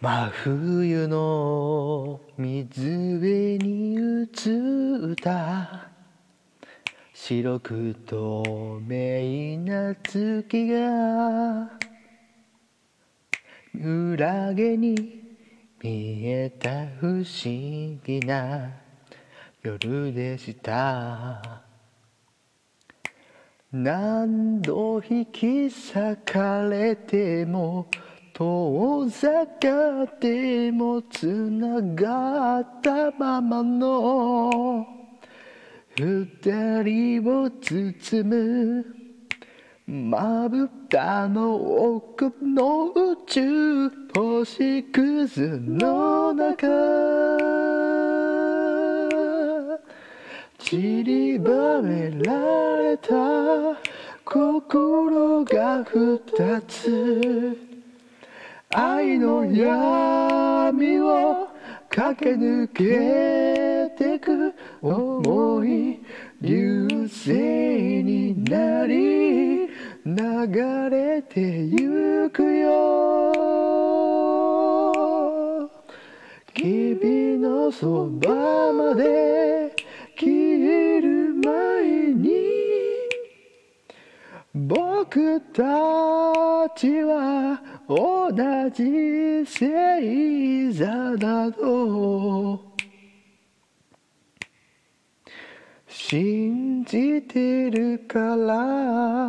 真冬の水辺に映った。白く透明な月が。裏毛に見えた不思議な。夜でした。何度引き裂かれても遠ざかってもつながったままの二人を包むまぶたの奥の宇宙星屑の中散りばめられた心が二つ愛の闇を駆け抜けてく思い流星になり流れてゆくよ。君のそばまで僕たちは同じ星座だと信じてるから。